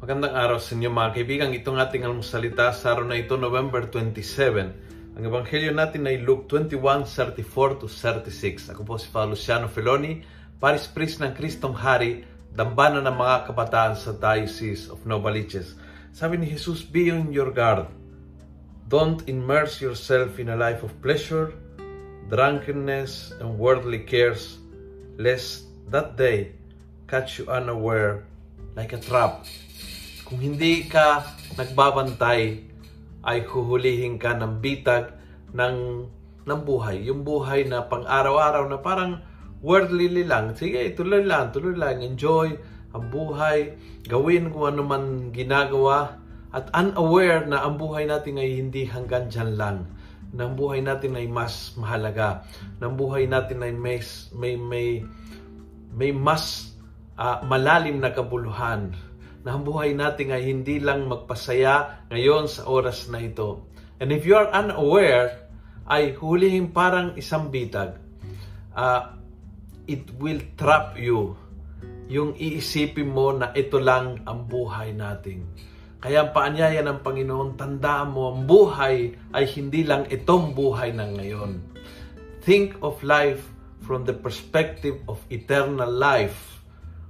Magandang araw sa inyo mga kaibigan. Itong ating almusalita sa araw na ito, November 27. Ang ebanghelyo natin ay Luke 21, 34 to 36. Ako po si Father Luciano Feloni, Paris Priest ng Kristong Hari, dambana ng mga kabataan sa Diocese of Novaliches. Sabi ni Jesus, be on your guard. Don't immerse yourself in a life of pleasure, drunkenness, and worldly cares, lest that day catch you unaware like a trap. Kung hindi ka nagbabantay, ay huhulihin ka ng bitag ng, ng buhay. Yung buhay na pang-araw-araw na parang worldly lang. Sige, tuloy lang, tuloy lang. Enjoy ang buhay. Gawin kung ano man ginagawa. At unaware na ang buhay natin ay hindi hanggang dyan lang. Na ang buhay natin ay mas mahalaga. Na ang buhay natin ay may, may, may, may mas uh, malalim na kabuluhan na ang buhay natin ay hindi lang magpasaya ngayon sa oras na ito. And if you are unaware, ay hulihin parang isang bitag. Uh, it will trap you. Yung iisipin mo na ito lang ang buhay natin. Kaya ang paanyaya ng Panginoon, tandaan mo, ang buhay ay hindi lang itong buhay ng ngayon. Think of life from the perspective of eternal life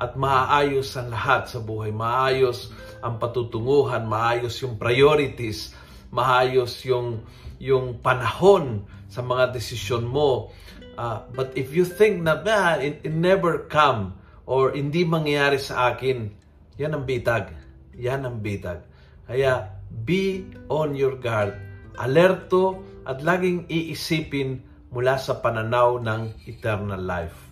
at maayos ang lahat sa buhay. Maayos ang patutunguhan, maayos yung priorities, maayos yung yung panahon sa mga desisyon mo. Uh, but if you think na ah, it, it never come or hindi mangyayari sa akin, yan ang bitag. Yan ang bitag. Kaya be on your guard. Alerto at laging iisipin mula sa pananaw ng eternal life.